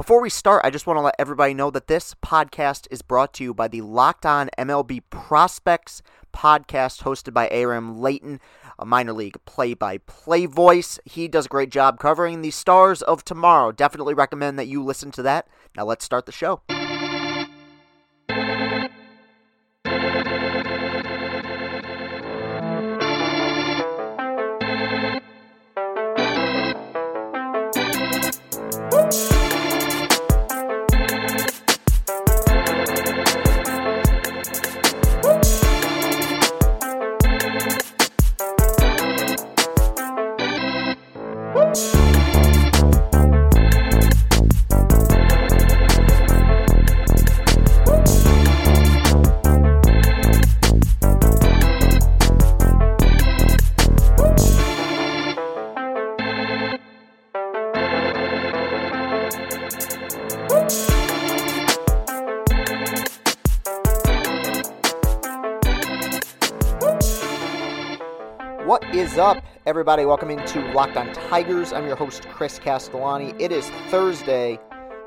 Before we start, I just want to let everybody know that this podcast is brought to you by the Locked On MLB Prospects podcast hosted by Aram Leighton, a minor league play by play voice. He does a great job covering the stars of tomorrow. Definitely recommend that you listen to that. Now let's start the show. What everybody? Welcome into Locked On Tigers. I'm your host, Chris Castellani. It is Thursday,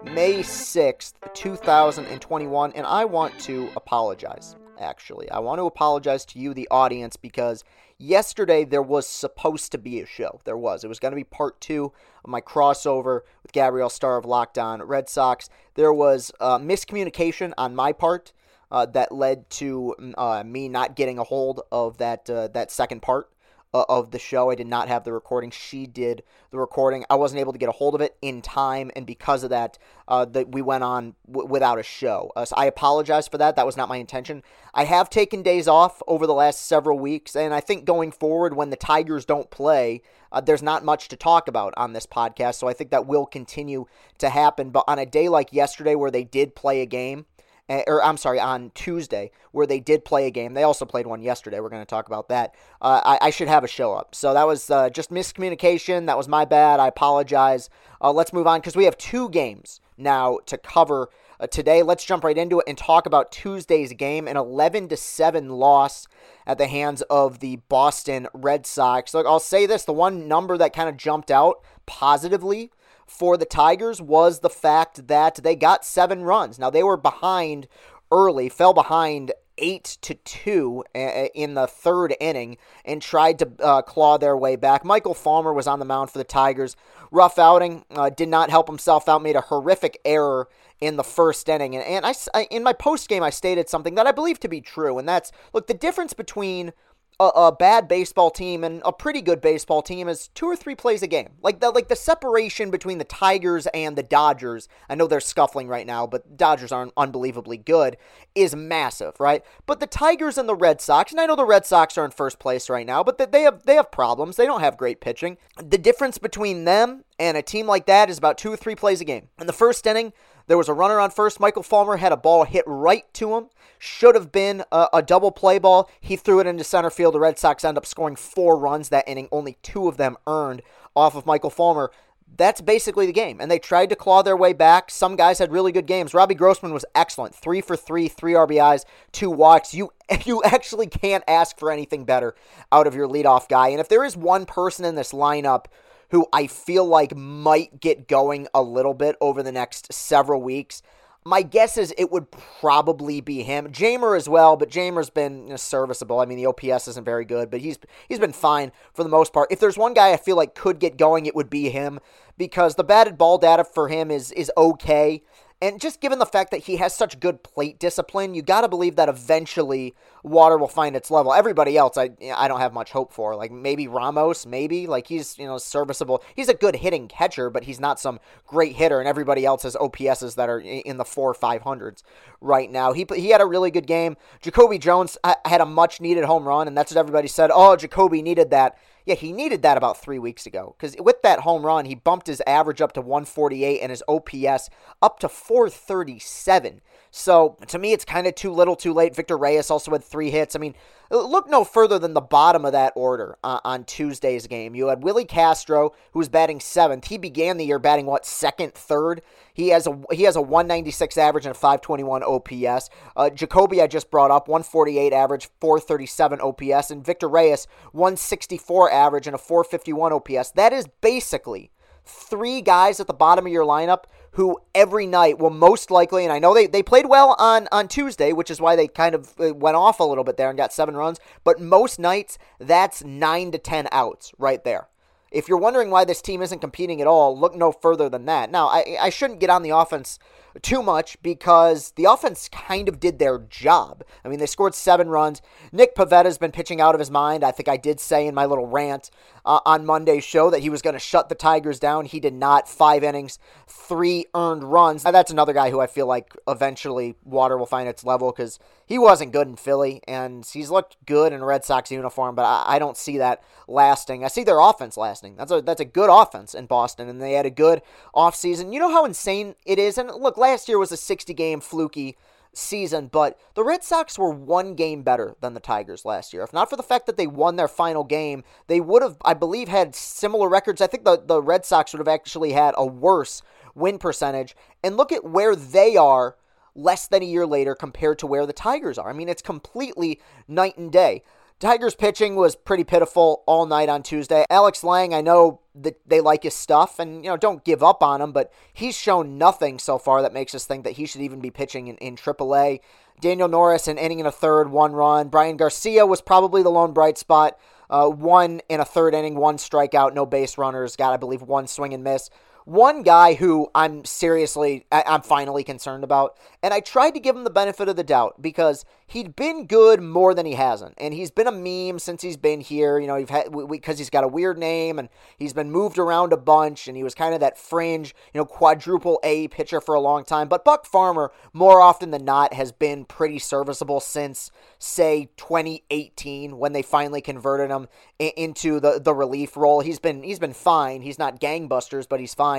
May 6th, 2021, and I want to apologize, actually. I want to apologize to you, the audience, because yesterday there was supposed to be a show. There was. It was going to be part two of my crossover with Gabrielle Star of Locked On Red Sox. There was uh, miscommunication on my part. Uh, that led to uh, me not getting a hold of that uh, that second part uh, of the show. I did not have the recording. She did the recording. I wasn't able to get a hold of it in time, and because of that, uh, that we went on w- without a show. Uh, so I apologize for that. That was not my intention. I have taken days off over the last several weeks, and I think going forward, when the Tigers don't play, uh, there's not much to talk about on this podcast. So I think that will continue to happen. But on a day like yesterday, where they did play a game or I'm sorry, on Tuesday, where they did play a game. They also played one yesterday. We're going to talk about that. Uh, I, I, should have a show up. So that was uh, just miscommunication. That was my bad. I apologize. Uh, let's move on because we have two games now to cover uh, today. Let's jump right into it and talk about Tuesday's game an 11 to 7 loss at the hands of the Boston Red Sox. Look, I'll say this the one number that kind of jumped out positively for the Tigers was the fact that they got seven runs. Now, they were behind early, fell behind eight to two in the third inning and tried to uh, claw their way back. Michael Fulmer was on the mound for the Tigers. Rough outing, uh, did not help himself out, made a horrific error in the first inning. And, and I, I in my post game, I stated something that I believe to be true, and that's look, the difference between a, a, bad baseball team and a pretty good baseball team is two or three plays a game. Like the like the separation between the Tigers and the Dodgers. I know they're scuffling right now, but Dodgers aren't unbelievably good. Is massive, right? But the Tigers and the Red Sox, and I know the Red Sox are in first place right now, but they have they have problems. They don't have great pitching. The difference between them and a team like that is about two or three plays a game. In the first inning, there was a runner on first. Michael Fulmer had a ball hit right to him. Should have been a, a, double play ball. He threw it into center field. The Red Sox end up scoring four runs that inning, only two of them earned off of Michael Fulmer. That's basically the game. And they tried to claw their way back. Some guys had really good games. Robbie Grossman was excellent. Three for three, three RBIs, two walks. You you actually can't ask for anything better out of your leadoff guy. And if there is one person in this lineup who I feel like might get going a little bit over the next several weeks. My guess is it would probably be him. Jeimer as well, but Jeimer's been you know, serviceable. I mean, the OPS isn't very good, but he's he's been fine for the most part. If there's one guy I feel like could get going, it would be him because the batted ball data for him is is okay. And just given the fact that he has such good plate discipline, you got to believe that eventually water will find its level. Everybody else, I I don't have much hope for. Like maybe Ramos, maybe like he's you know serviceable. He's a good hitting catcher, but he's not some great hitter. And everybody else has OPSs that are in the four five hundreds right now. He he had a really good game. Jacoby Jones had a much needed home run, and that's what everybody said. Oh, Jacoby needed that. Yeah, he needed that about three weeks ago because with that home run, he bumped his average up to 148 and his OPS up to 437. So to me, it's kind of too little, too late. Victor Reyes also had three hits. I mean, look no further than the bottom of that order uh, on Tuesday's game. You had Willi Castro, who was batting seventh. He began the year batting what second, third. He has a he has a 196 average and a 521 OPS. Uh, Jacoby I just brought up 148 average, 437 OPS, and Victor Reyes 164 average and a 451 OPS. That is basically three guys at the bottom of your lineup who every night will most likely, and I know they, they played well on, on Tuesday, which is why they kind of uh, went off a little bit there and got seven runs, but most nights, that's nine to 10 outs right there. If you're wondering why this team isn't competing at all, look no further than that. Now, I, I shouldn't get on the offense too much because the offense kind of did their job. I mean, they scored seven runs. Nick Pivetta's been pitching out of his mind. I think I did say in my little rant uh, on Monday's show that he was going to shut the Tigers down. He did not. Five innings, three earned runs. Now, that's another guy who I feel like eventually water will find its level because he wasn't good in Philly and he's looked good in a Red Sox uniform, but I, I don't see that lasting. I see their offense lasting. That's a that's a good offense in Boston, and they had a good offseason. You know how insane it is? And look, last year was a 60 game fluky season, but the Red Sox were one game better than the Tigers last year. If not for the fact that they won their final game, they would have, I believe, had similar records. I think the, the Red Sox would have actually had a worse win percentage. And look at where they are less than a year later compared to where the Tigers are. I mean, it's completely night and day. Tigers pitching was pretty pitiful all night on Tuesday. Alex Lange, I know that they like his stuff and you know don't give up on him, but he's shown nothing so far that makes us think that he should even be pitching in, in AAA. Daniel Norris an inning in a third, one run. Bryan Garcia was probably the lone bright spot. Uh, one in a third inning, one strikeout, no base runners. Got I believe one swing and miss. One guy who I'm seriously, I'm finally concerned about, and I tried to give him the benefit of the doubt because he'd been good more than he hasn't, and he's been a meme since he's been here. You know, you've had because he's got a weird name and he's been moved around a bunch, and he was kind of that fringe, you know, quadruple A pitcher for a long time. But Buck Farmer, more often than not, has been pretty serviceable since say 2018 when they finally converted him into the the relief role. He's been he's been fine. He's not gangbusters, but he's fine.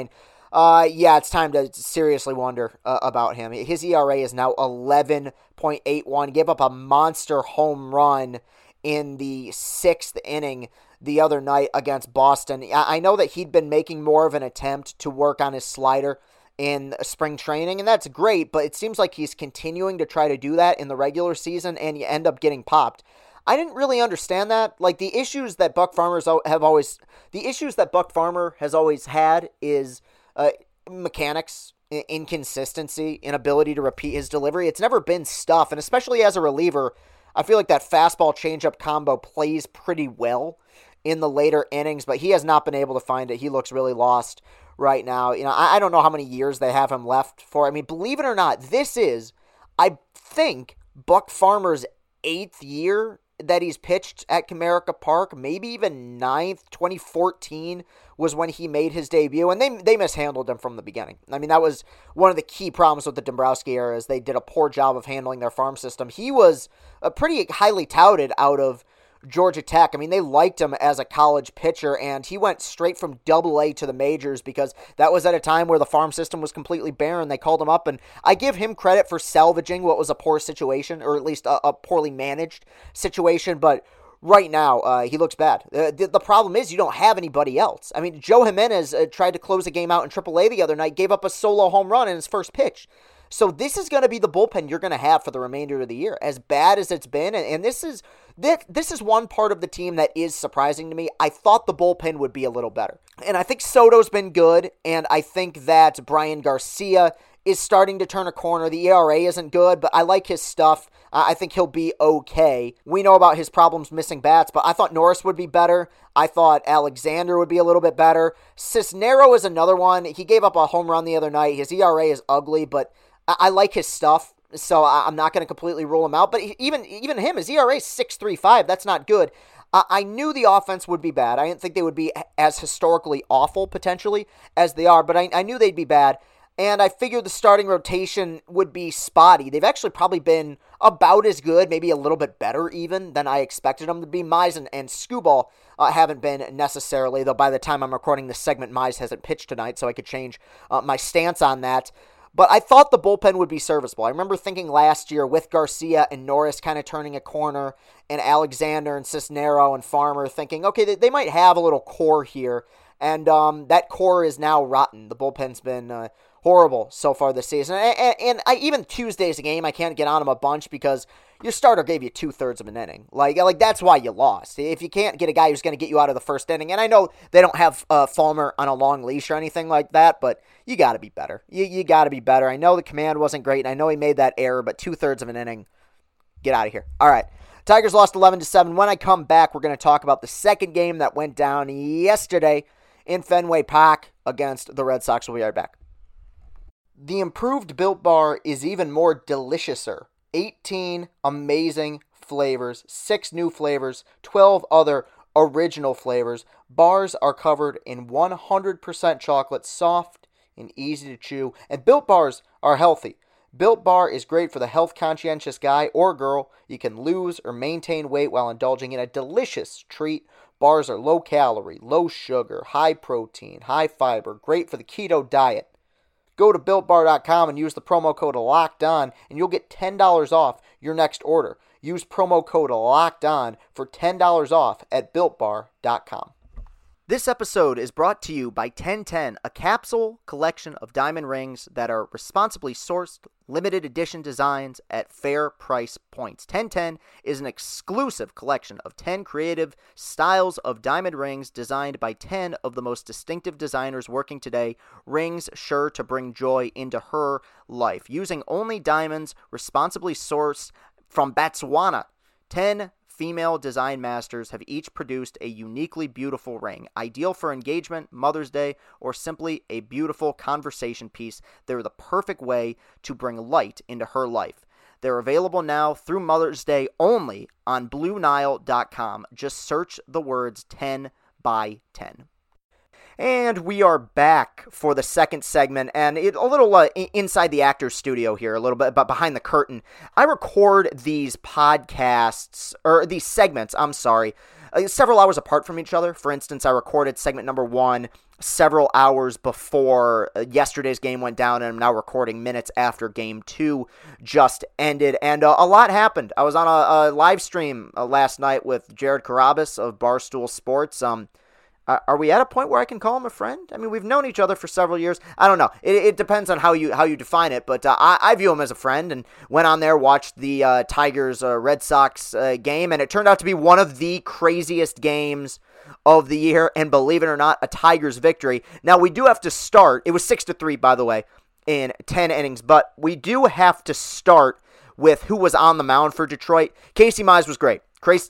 Uh, yeah, it's time to seriously wonder uh, about him. His ERA is now 11.81. Gave up a monster home run in the sixth inning the other night against Boston. I know that he'd been making more of an attempt to work on his slider in spring training, and that's great, but it seems like he's continuing to try to do that in the regular season, and you end up getting popped. I didn't really understand that. Like the issues that Buck Farmers have always, the issues that Buck Farmer has always had is uh, mechanics, inconsistency, inability to repeat his delivery. It's never been stuff, and especially as a reliever, I feel like that fastball changeup combo plays pretty well in the later innings, but he has not been able to find it. He looks really lost right now. You know, I, I don't know how many years they have him left for. I mean, believe it or not, this is, I think, Buck Farmer's eighth year that he's pitched at Comerica Park, maybe even ninth. 2014 was when he made his debut, and they they mishandled him from the beginning. I mean, that was one of the key problems with the Dombrowski era is they did a poor job of handling their farm system. He was a pretty highly touted out of Georgia Tech. I mean, they liked him as a college pitcher, and he went straight from double A to the majors because that was at a time where the farm system was completely barren. They called him up, and I give him credit for salvaging what was a poor situation, or at least a, a poorly managed situation, but right now, uh, he looks bad. Uh, the, the, problem is you don't have anybody else. I mean, Joe Jimenez uh, tried to close a game out in AAA the other night, gave up a solo home run in his first pitch. So this is going to be the bullpen you're going to have for the remainder of the year, as bad as it's been. And, and this is this, this is one part of the team that is surprising to me. I thought the bullpen would be a little better, and I think Soto's been good, and I think that Bryan Garcia is starting to turn a corner. The ERA isn't good, but I like his stuff. I think he'll be okay. We know about his problems missing bats, but I thought Norris would be better. I thought Alexander would be a little bit better. Cisnero is another one. He gave up a home run the other night. His ERA is ugly, but I, I like his stuff, so I, am not going to completely rule him out. But even even him, his ERA six three five. That's not good. I, I knew the offense would be bad. I didn't think they would be as historically awful potentially as they are, but I, I knew they'd be bad and I figured the starting rotation would be spotty. They've actually probably been about as good, maybe a little bit better even than I expected them to be. Mize and, and Skubal uh, haven't been necessarily, though by the time I'm recording this segment, Mize hasn't pitched tonight, so I could change uh, my stance on that. But I thought the bullpen would be serviceable. I remember thinking last year with Garcia and Norris kind of turning a corner, and Alexander and Cisnero and Farmer thinking, okay, they, they might have a little core here. And um, that core is now rotten. The bullpen's been uh, horrible so far this season. And, and, I, even Tuesday's game, I can't get on him a bunch because your starter gave you two thirds of an inning. Like, like that's why you lost. If you can't get a guy who's going to get you out of the first inning, and I know they don't have uh, Fulmer on a long leash or anything like that, but you got to be better. You, you got to be better. I know the command wasn't great, and I know he made that error, but two thirds of an inning, get out of here. All right. Tigers lost 11 to 7. When I come back, we're going to talk about the second game that went down yesterday in Fenway Park against the Red Sox. We'll be right back. The improved Built Bar is even more deliciouser. 18 amazing flavors, 6 new flavors, 12 other original flavors. Bars are covered in 100% chocolate, soft and easy to chew, and Built Bars are healthy. Built Bar is great for the health conscientious guy or girl. You can lose or maintain weight while indulging in a delicious treat. Bars are low calorie, low sugar, high protein, high fiber, great for the keto diet. Go to builtbar.com and use the promo code LOCKED ON, and you'll get $10 off your next order. Use promo code LOCKED ON for $10 off at builtbar.com. This episode is brought to you by 1010, a capsule collection of diamond rings that are responsibly sourced, limited edition designs at fair price points. 1010 is an exclusive collection of 10 creative styles of diamond rings designed by 10 of the most distinctive designers working today, rings sure to bring joy into her life. Using only diamonds responsibly sourced from Botswana. 10 female design masters have each produced a uniquely beautiful ring, ideal for engagement, Mother's Day, or simply a beautiful conversation piece. They're the perfect way to bring light into her life. They're available now through Mother's Day only on BlueNile.com. Just search the words 10 by 10. And we are back for the second segment, and it, a little uh, inside the actor's studio here, a little bit, but behind the curtain. I record these podcasts, or these segments, I'm sorry, uh, several hours apart from each other. For instance, I recorded segment number one several hours before uh, yesterday's game went down, and I'm now recording minutes after game two just ended. And uh, a lot happened. I was on a, a live stream uh, last night with Jared Carrabis of Barstool Sports. Um, uh, are we at a point where I can call him a friend? I mean, we've known each other for several years. I don't know. It, it depends on how you how you define it, but uh, I, I, view him as a friend. And went on there, watched the uh, Tigers uh, Red Sox uh, game, and it turned out to be one of the craziest games of the year. And believe it or not, a Tigers victory. Now we do have to start. It was six to three, by the way, in ten innings, but we do have to start with who was on the mound for Detroit. Casey Mize was great.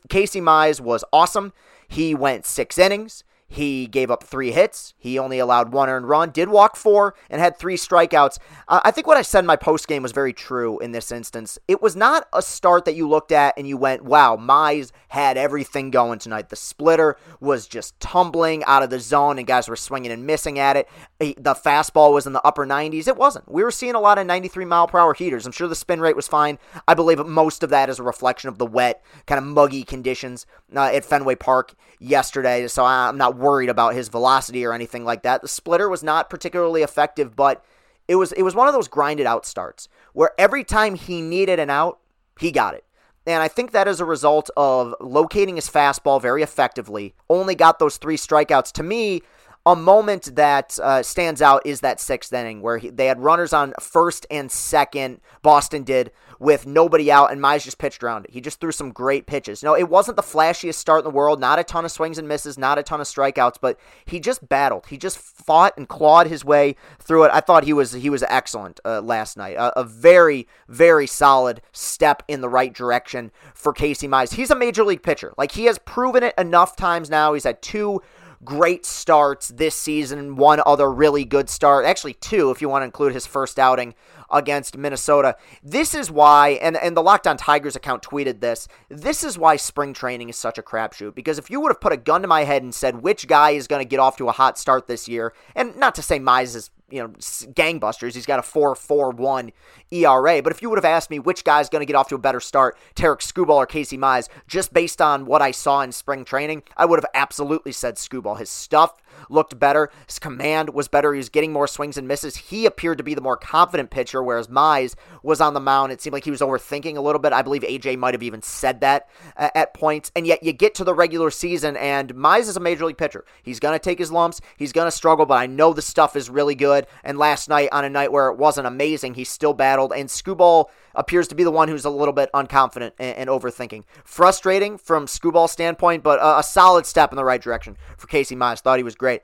Casey Mize was awesome. He went six innings. He gave up three hits. He only allowed one earned run, did walk four, and had three strikeouts. Uh, I think what I said in my post game was very true in this instance. It was not a start that you looked at and you went, wow, Mize had everything going tonight. The splitter was just tumbling out of the zone and guys were swinging and missing at it. The fastball was in the upper 90s. It wasn't. We were seeing a lot of 93 mile per hour heaters. I'm sure the spin rate was fine. I believe most of that is a reflection of the wet, kind of muggy conditions uh, at Fenway Park yesterday. So I'm not worried about his velocity or anything like that. The splitter was not particularly effective, but it was it was one of those grinded out starts where every time he needed an out, he got it. And I think that is a result of locating his fastball very effectively. Only got those three strikeouts. To me, a moment that uh, stands out is that sixth inning where he, they had runners on first and second. Boston did with nobody out, and Mize just pitched around it. He just threw some great pitches. No, it wasn't the flashiest start in the world, not a ton of swings and misses, not a ton of strikeouts, but he just battled. He just fought and clawed his way through it. I thought he was he was excellent uh, last night. A, a, very very solid step in the right direction for Casey Mize. He's a major league pitcher. Like he has proven it enough times now. He's had two great starts this season, one other really good start, actually two if you want to include his first outing against Minnesota. This is why, and, and the Locked On Tigers account tweeted this, this is why spring training is such a crapshoot. Because if you would have put a gun to my head and said which guy is going to get off to a hot start this year, and not to say Mize is you know, gangbusters. He's got a 4.41 ERA. But if you would have asked me which guy's going to get off to a better start, Tarik Skubal or Casey Mize, just based on what I saw in spring training, I would have absolutely said Skubal. His stuff looked better. His command was better. He was getting more swings and misses. He appeared to be the more confident pitcher, whereas Mize was on the mound. It seemed like he was overthinking a little bit. I believe AJ might have even said that uh, at points. And yet you get to the regular season, and Mize is a major league pitcher. He's going to take his lumps. He's going to struggle, but I know the stuff is really good. And last night, on a night where it wasn't amazing, he still battled. And Skubal appears to be the one who's a little bit unconfident and, and overthinking. Frustrating from Skubal's standpoint, but a, a, solid step in the right direction for Casey Mize. Thought he was great.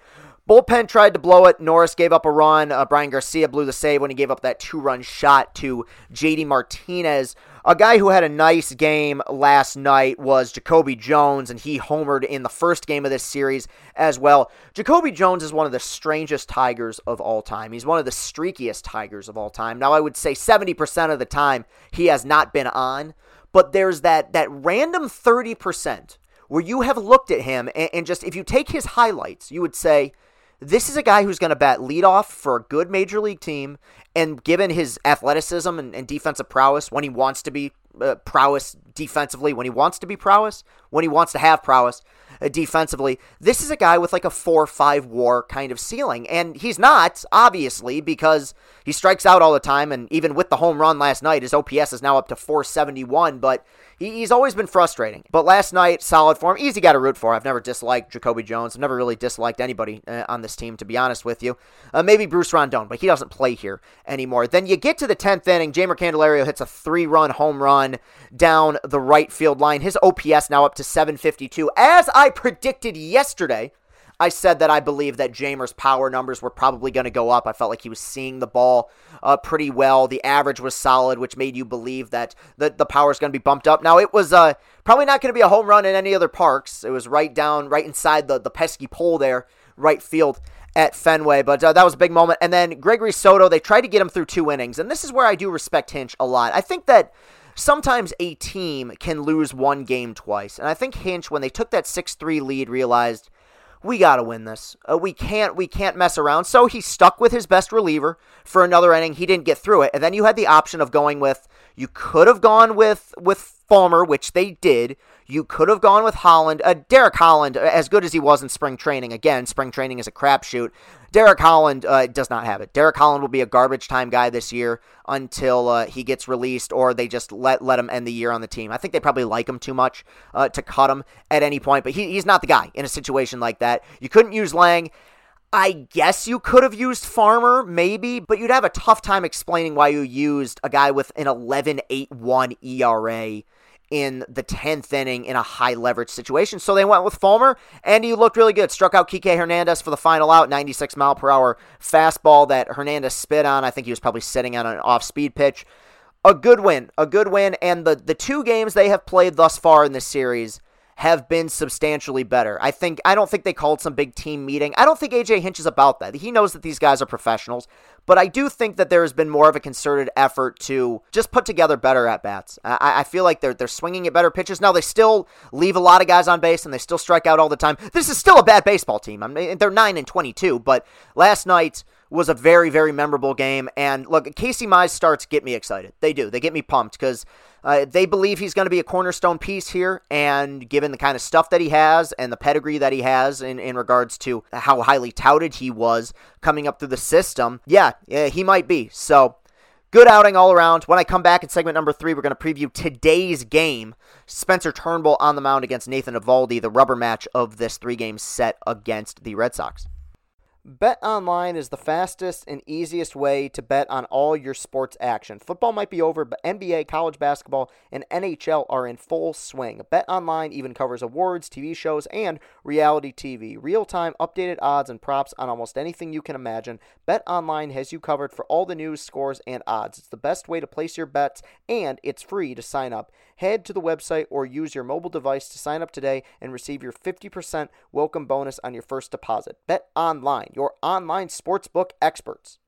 Bullpen tried to blow it. Norris gave up a run. Uh, Bryan Garcia blew the save when he gave up that two run shot to JD Martinez. A guy who had a nice game last night was Jacoby Jones, and he homered in the first game of this series as well. Jacoby Jones is one of the strangest Tigers of all time. He's one of the streakiest Tigers of all time. Now, I would say 70% of the time he has not been on, but there's that, that random 30% where you have looked at him and, and just, if you take his highlights, you would say, this is a guy who's going to bat leadoff for a good major league team and given his athleticism and, and defensive prowess, when he wants to be uh, prowess defensively, when he wants to be prowess, when he wants to have prowess uh, defensively, this is a guy with like a 4 5 war kind of ceiling. And he's not, obviously, because he strikes out all the time. And even with the home run last night, his OPS is now up to 471. But he's always been frustrating. But last night, solid form. Easy guy to root for. I've never disliked Jacoby Jones. I've never really disliked anybody uh, on this team, to be honest with you. Uh, maybe Bruce Rondon, but he doesn't play here anymore. Then you get to the 10th inning. Jeimer Candelario hits a three run home run down the right field line. His OPS now up to 752. As I predicted yesterday, I said that I believe that Jeimer's power numbers were probably going to go up. I felt like he was seeing the ball uh, pretty well. The average was solid, which made you believe that the, the power is going to be bumped up. Now, it was uh, probably not going to be a home run in any other parks. It was right down, right inside the, the pesky pole there, right field at Fenway. But uh, that was a big moment. And then Gregory Soto, they tried to get him through two innings. And this is where I do respect Hinch a lot. I think that sometimes a team can lose one game twice. And I think Hinch, when they took that 6 3 lead, realized we got to win this. Uh, we can't we can't mess around. So he stuck with his best reliever for another inning. He didn't get through it. And then you had the option of going with you could have gone with with Fulmer, which they did. You could have gone with Holland. Uh, Derek Holland, as good as he was in spring training, again, spring training is a crapshoot. Derek Holland uh, does not have it. Derek Holland will be a garbage time guy this year until uh, he gets released or they just let let him end the year on the team. I think they probably like him too much uh, to cut him at any point, but he, he's not the guy in a situation like that. You couldn't use Lange. I guess you could have used Farmer, maybe, but you'd have a tough time explaining why you used a guy with an 11 8 1 ERA in the 10th inning in a high leverage situation. So they went with Fulmer, and he looked really good. Struck out Kike Hernandez for the final out, 96 mile per hour fastball that Hernandez spit on. I think he was probably sitting on an off speed pitch. A good win, a good win, and the, the two games they have played thus far in this series have been substantially better. I think I don't think they called some big team meeting. I don't think AJ Hinch is about that. He knows that these guys are professionals, but I do think that there has been more of a concerted effort to just put together better at bats. I, I feel like they're they're swinging at better pitches. Now they still leave a lot of guys on base and they still strike out all the time. This is still a bad baseball team. I mean, they're nine and twenty two, but last night was a very, very memorable game. And look, Casey Mize starts get me excited. They do. They get me pumped because uh, they believe he's going to be a cornerstone piece here. And given the kind of stuff that he has and the pedigree that he has in, in regards to how highly touted he was coming up through the system, yeah, yeah he might be. So good outing all around. When I come back in segment number three, we're going to preview today's game. Spencer Turnbull on the mound against Nathan Eovaldi, the rubber match of this three game set against the Red Sox. Bet online is the fastest and easiest way to bet on all your sports action. Football might be over, but NBA, college basketball, and NHL are in full swing. Bet online even covers awards, TV shows, and reality TV. Real time, updated odds and props on almost anything you can imagine. Bet online has you covered for all the news, scores, and odds. It's the best way to place your bets, and it's free to sign up. Head to the website or use your mobile device to sign up today and receive your 50% welcome bonus on your first deposit. Bet online your online sportsbook experts.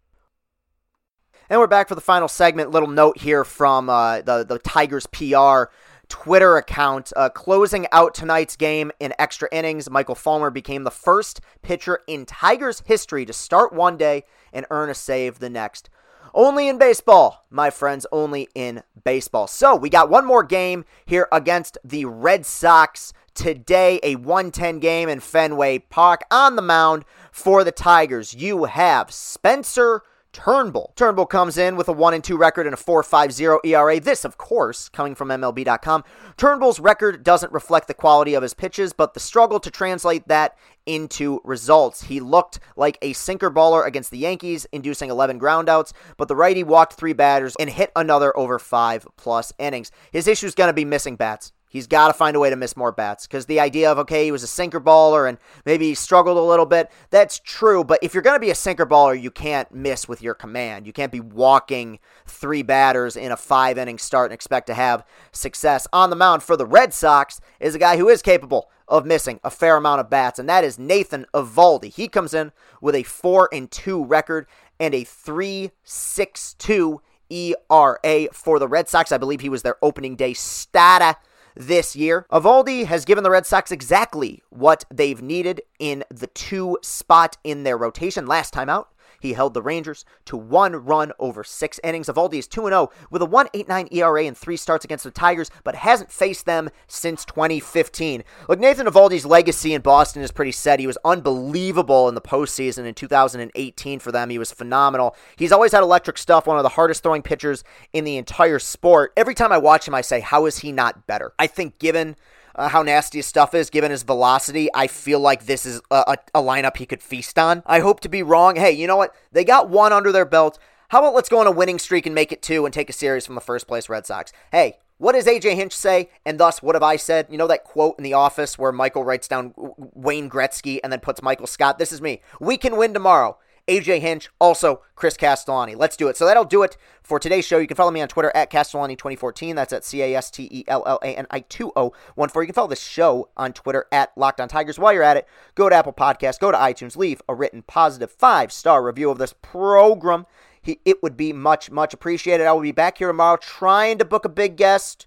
And we're back for the final segment. Little note here from uh, the, the Tigers PR Twitter account. Uh, closing out tonight's game in extra innings, Michael Fulmer became the first pitcher in Tigers history to start one day and earn a save the next. Only in baseball, my friends, only in baseball. So we got one more game here against the Red Sox today, a 110 game in Fenway Park on the mound for the Tigers, you have Spencer Turnbull. Turnbull comes in with a 1 2 record and a 4.50 ERA. This, of course, coming from MLB.com. Turnbull's record doesn't reflect the quality of his pitches, but the struggle to translate that into results. He looked like a sinker baller against the Yankees, inducing 11 groundouts, but the righty walked three batters and hit another over five plus innings. His issue is going to be missing bats. He's got to find a way to miss more bats because the idea of, okay, he was a sinker baller and maybe he struggled a little bit, that's true. But if you're going to be a sinker baller, you can't miss with your command. You can't be walking three batters in a five inning start and expect to have success. On the mound for the Red Sox is a guy who is capable of missing a fair amount of bats, and that is Nathan Eovaldi. He comes in with a 4 and 2 record and a 3.62 ERA for the Red Sox. I believe he was their opening day stata this year. Eovaldi has given the Red Sox exactly what they've needed in the two spot in their rotation last time out. He held the Rangers to one run over six innings. Eovaldi is 2 0 with a 1.89 ERA and three starts against the Tigers, but hasn't faced them since 2015. Look, Nathan Eovaldi's legacy in Boston is pretty set. He was unbelievable in the postseason in 2018 for them. He was phenomenal. He's always had electric stuff, one of the hardest throwing pitchers in the entire sport. Every time I watch him, I say, how is he not better? I think given uh, how nasty his stuff is, given his velocity, I feel like this is a, a, a lineup he could feast on. I hope to be wrong. Hey, you know what? They got one under their belt. How about let's go on a winning streak and make it two and take a series from the first place Red Sox? Hey, what does AJ Hinch say? And thus, what have I said? You know that quote in The Office where Michael writes down Wayne Gretzky and then puts Michael Scott? This is me. We can win tomorrow. AJ Hinch, also Chris Castellani. Let's do it. So that'll do it for today's show. You can follow me on Twitter at Castellani2014. That's at C A S T E L L A N I 2014. You can follow the show on Twitter at Locked On Tigers. While you're at it, go to Apple Podcasts, go to iTunes, leave a written positive five star review of this program. It would be much, much appreciated. I will be back here tomorrow trying to book a big guest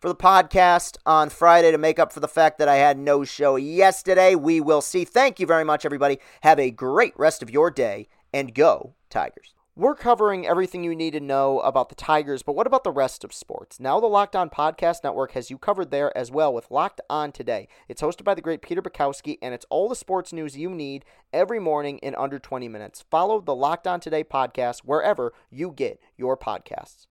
for the podcast on Friday to make up for the fact that I had no show yesterday. We will see. Thank you very much, everybody. Have a great rest of your day and go, Tigers. We're covering everything you need to know about the Tigers, but what about the rest of sports? Now, the Locked On Podcast Network has you covered there as well with Locked On Today. It's hosted by the great Peter Bukowski, and it's all the sports news you need every morning in under 20 minutes. Follow the Locked On Today podcast wherever you get your podcasts.